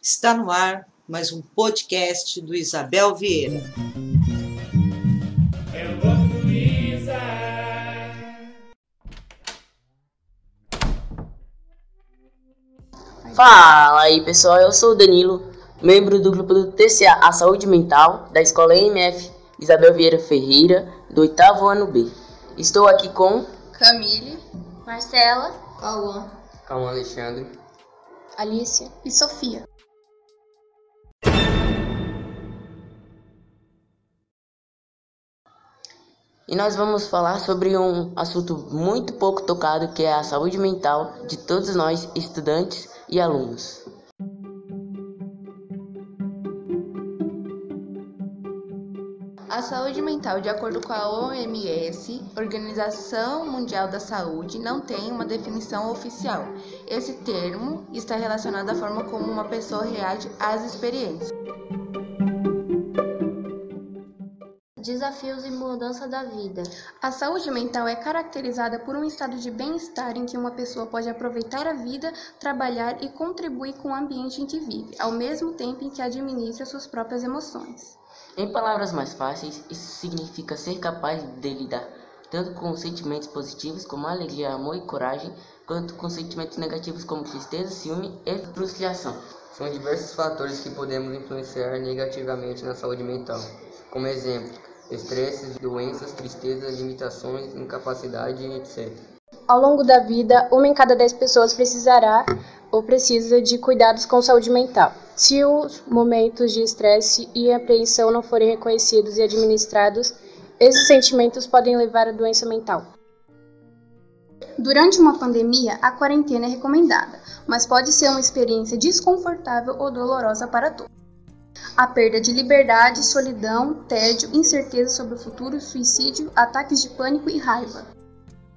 Está no ar mais um podcast do Isabel Vieira. Fala aí pessoal, eu sou o Danilo, membro do grupo do TCA A Saúde Mental da Escola MF Isabel Vieira Ferreira, do oitavo ano B. Estou aqui com Camille, Marcela, Cauã, Calma Alexandre, Alicia e Sofia. e nós vamos falar sobre um assunto muito pouco tocado que é a saúde mental de todos nós, estudantes e alunos. A saúde mental, de acordo com a OMS, Organização Mundial da Saúde, não tem uma definição oficial. Esse termo está relacionado à forma como uma pessoa reage às experiências. desafios e mudança da vida. A saúde mental é caracterizada por um estado de bem-estar em que uma pessoa pode aproveitar a vida, trabalhar e contribuir com o ambiente em que vive, ao mesmo tempo em que administra suas próprias emoções. Em palavras mais fáceis, isso significa ser capaz de lidar tanto com sentimentos positivos como alegria, amor e coragem, quanto com sentimentos negativos como tristeza, ciúme e frustração. São diversos fatores que podemos influenciar negativamente na saúde mental. Como exemplo, estresses, doenças, tristeza, limitações, incapacidade, etc. Ao longo da vida, uma em cada dez pessoas precisará ou precisa de cuidados com saúde mental. Se os momentos de estresse e apreensão não forem reconhecidos e administrados, esses sentimentos podem levar à doença mental. Durante uma pandemia, a quarentena é recomendada, mas pode ser uma experiência desconfortável ou dolorosa para todos. A perda de liberdade, solidão, tédio, incerteza sobre o futuro, suicídio, ataques de pânico e raiva.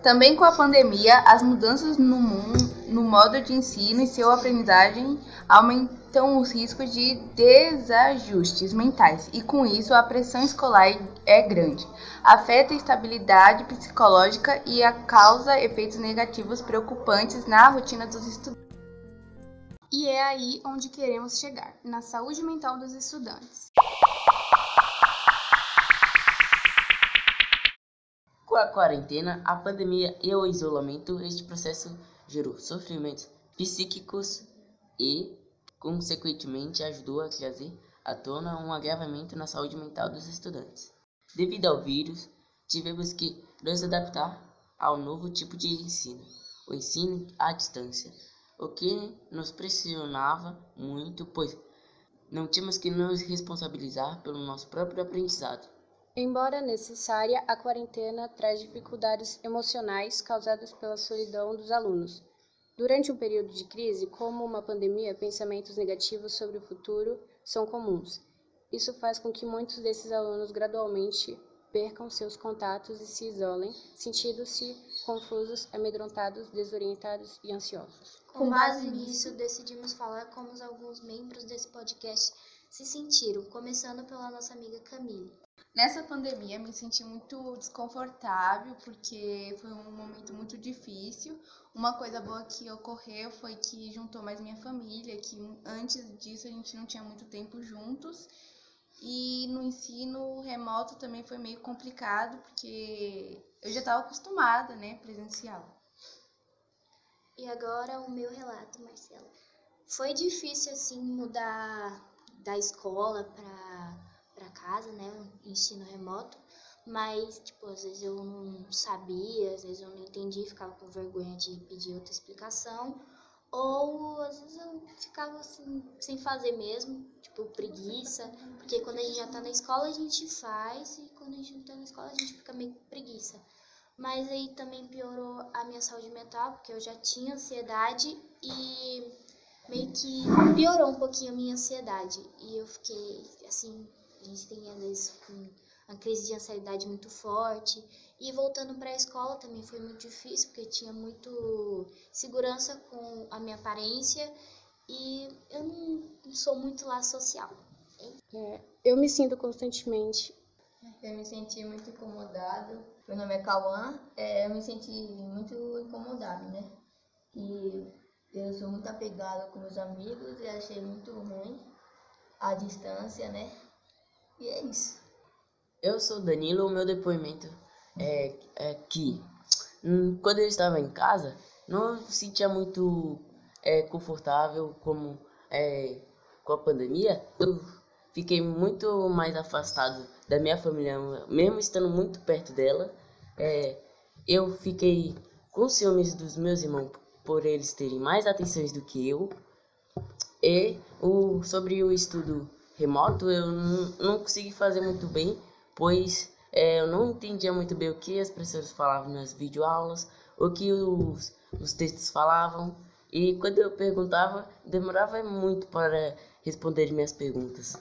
Também com a pandemia, as mudanças no, mundo, no modo de ensino e sua aprendizagem aumentam os riscos de desajustes mentais e, com isso, a pressão escolar é grande. Afeta a estabilidade psicológica e a causa efeitos negativos preocupantes na rotina dos estudantes. E é aí onde queremos chegar, na saúde mental dos estudantes. Com a quarentena, a pandemia e o isolamento, este processo gerou sofrimentos psíquicos e, consequentemente, ajudou a trazer à tona um agravamento na saúde mental dos estudantes. Devido ao vírus, tivemos que nos adaptar ao novo tipo de ensino, o ensino à distância, o que nos pressionava muito, pois não tínhamos que nos responsabilizar pelo nosso próprio aprendizado. Embora necessária, a quarentena traz dificuldades emocionais causadas pela solidão dos alunos. Durante um período de crise, como uma pandemia, pensamentos negativos sobre o futuro são comuns. Isso faz com que muitos desses alunos gradualmente percam seus contatos e se isolem, sentindo-se confusos, amedrontados, desorientados e ansiosos. Com base nisso, decidimos falar como alguns membros desse podcast se sentiram, começando pela nossa amiga Camille. Nessa pandemia me senti muito desconfortável porque foi um momento muito difícil. Uma coisa boa que ocorreu foi que juntou mais minha família, que antes disso a gente não tinha muito tempo juntos. E no ensino remoto também foi meio complicado porque eu já estava acostumada, né, presencial. E agora o meu relato, Marcela. Foi difícil assim mudar da escola para para casa, né, ensino remoto, mas tipo, às vezes eu não sabia, às vezes eu não entendi, ficava com vergonha de pedir outra explicação, ou às vezes eu ficava assim, sem fazer mesmo, tipo, preguiça, porque quando a gente já tá na escola a gente faz, e quando a gente não tá na escola a gente fica meio preguiça. Mas aí também piorou a minha saúde mental, porque eu já tinha ansiedade e meio que piorou um pouquinho a minha ansiedade. E eu fiquei assim, a gente tem às vezes uma crise de ansiedade muito forte. E voltando para a escola também foi muito difícil, porque tinha muito segurança com a minha aparência e eu não, não sou muito lá social. É, eu me sinto constantemente Eu me senti muito incomodado. Meu nome é Cauã. É, eu me senti muito incomodado, né? E eu sou muito apegado com meus amigos e achei muito ruim a distância, né? E é isso. Eu sou Danilo, o meu depoimento é, é que hum, quando eu estava em casa, não sentia muito é, confortável como é, com a pandemia. Eu fiquei muito mais afastado da minha família, mesmo estando muito perto dela. É, eu fiquei com ciúmes dos meus irmãos por eles terem mais atenções do que eu. E o, sobre o estudo remoto, eu não, consegui fazer muito bem, pois é, eu não entendia muito bem o que as professoras falavam nas videoaulas, o que os, os textos falavam. E quando eu perguntava, demorava muito para responder minhas perguntas.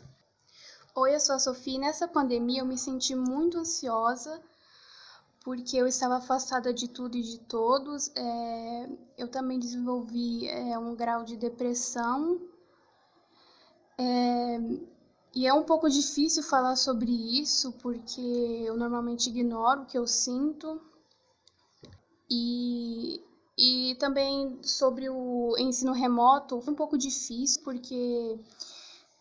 Oi, eu sou a Sofia. Nessa pandemia eu me senti muito ansiosa porque eu estava afastada de tudo e de todos. É, eu também desenvolvi é, um grau de depressão. É, e é um pouco difícil falar sobre isso porque eu normalmente ignoro o que eu sinto. E, e também sobre o ensino remoto foi um pouco difícil porque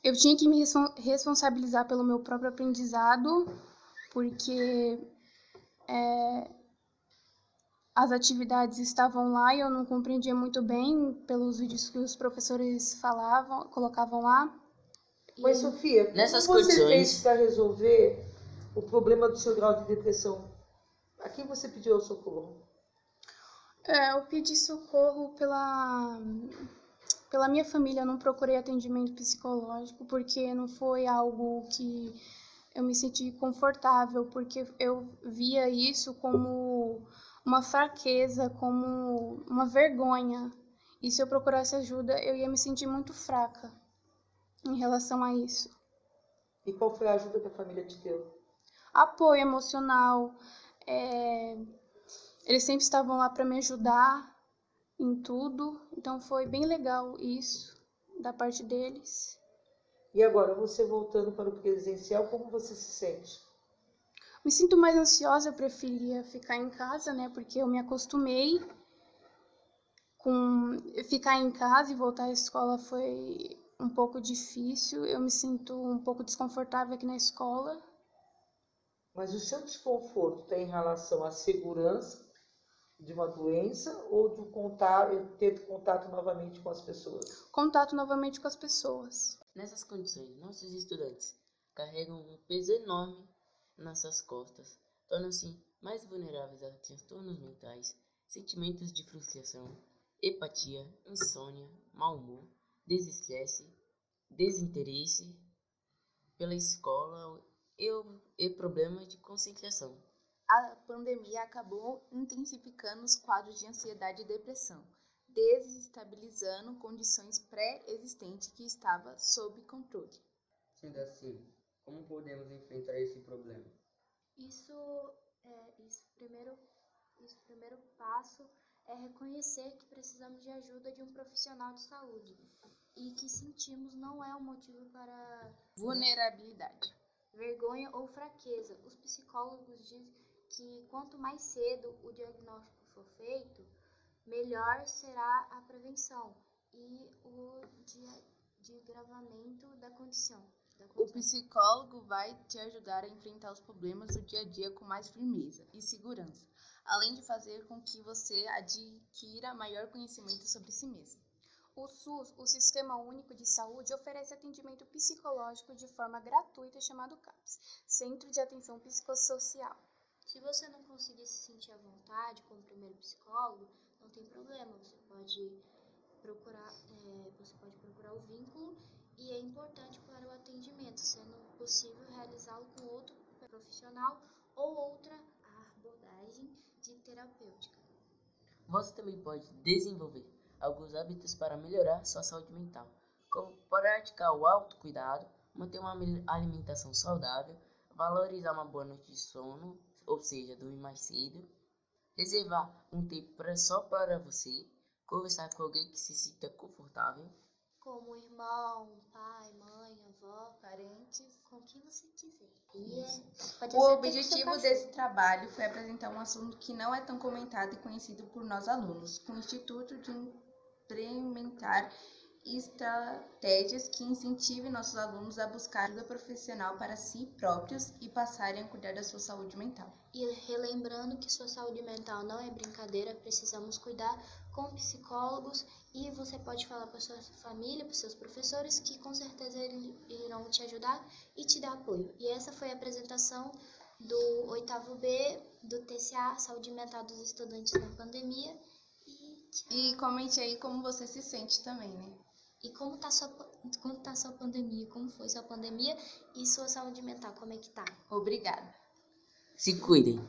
eu tinha que me responsabilizar pelo meu próprio aprendizado, porque é, as atividades estavam lá e eu não compreendia muito bem pelos vídeos que os professores falavam, colocavam lá. Oi, Sofia, Nessas como você condições... fez para resolver o problema do seu grau de depressão? A quem você pediu socorro? É, eu pedi socorro pela pela minha família, eu não procurei atendimento psicológico porque não foi algo que eu me senti confortável, porque eu via isso como uma fraqueza, como uma vergonha. E se eu procurasse ajuda, eu ia me sentir muito fraca em relação a isso. E qual foi a ajuda que a família te deu? Apoio emocional. É... Eles sempre estavam lá para me ajudar em tudo. Então foi bem legal isso da parte deles. E agora, você voltando para o presencial, como você se sente? Me sinto mais ansiosa, eu preferia ficar em casa, né? Porque eu me acostumei com ficar em casa e voltar à escola foi um pouco difícil. Eu me sinto um pouco desconfortável aqui na escola. Mas o seu desconforto tem em relação à segurança de uma doença ou de contato, ter contato novamente com as pessoas? Contato novamente com as pessoas. Nessas condições, nossos estudantes carregam um peso enorme nas suas costas, tornam-se mais vulneráveis a transtornos mentais, sentimentos de frustração, empatia, insônia, mau humor, desestresse, desinteresse pela escola e, e problemas de concentração a pandemia acabou intensificando os quadros de ansiedade e depressão, desestabilizando condições pré-existentes que estavam sob controle. Sendo assim, como podemos enfrentar esse problema? Isso, é, isso primeiro, isso primeiro passo é reconhecer que precisamos de ajuda de um profissional de saúde e que sentimos não é um motivo para vulnerabilidade, vergonha ou fraqueza. Os psicólogos dizem que quanto mais cedo o diagnóstico for feito, melhor será a prevenção e o da condição. Da condição. O psicólogo vai te ajudar a enfrentar os problemas do dia a dia com mais firmeza e segurança, além de fazer com que você adquira maior conhecimento sobre si mesmo. O SUS, o Sistema Único de Saúde, oferece atendimento psicológico de forma gratuita chamado CAPS, Centro de Atenção Psicossocial. Se você não conseguir se sentir à vontade com o primeiro psicólogo, não tem problema, você pode procurar, é, você pode procurar o vínculo e é importante para o atendimento, sendo possível realizá-lo com outro profissional ou outra abordagem de terapêutica. Você também pode desenvolver alguns hábitos para melhorar sua saúde mental, como praticar o autocuidado, manter uma alimentação saudável, valorizar uma boa noite de sono, ou seja, dormir mais cedo, reservar um tempo só para você, conversar com alguém que se sinta confortável, como irmão, pai, mãe, avó, Parentes. com quem você quiser. É, O objetivo desse trabalho foi apresentar um assunto que não é tão comentado e conhecido por nós alunos, com o intuito de implementar estratégias que incentivem nossos alunos a buscar ajuda profissional para si próprios e passarem a cuidar da sua saúde mental. E relembrando que sua saúde mental não é brincadeira, precisamos cuidar com psicólogos e você pode falar para sua família, para seus professores, que com certeza eles irão te ajudar e te dar apoio. E essa foi a apresentação do oitavo B do TCA, Saúde Mental dos Estudantes na Pandemia. E. E comente aí como você se sente também, né? E como tá sua como tá sua pandemia, como foi sua pandemia e sua saúde mental, como é que tá? Obrigada. Se cuidem.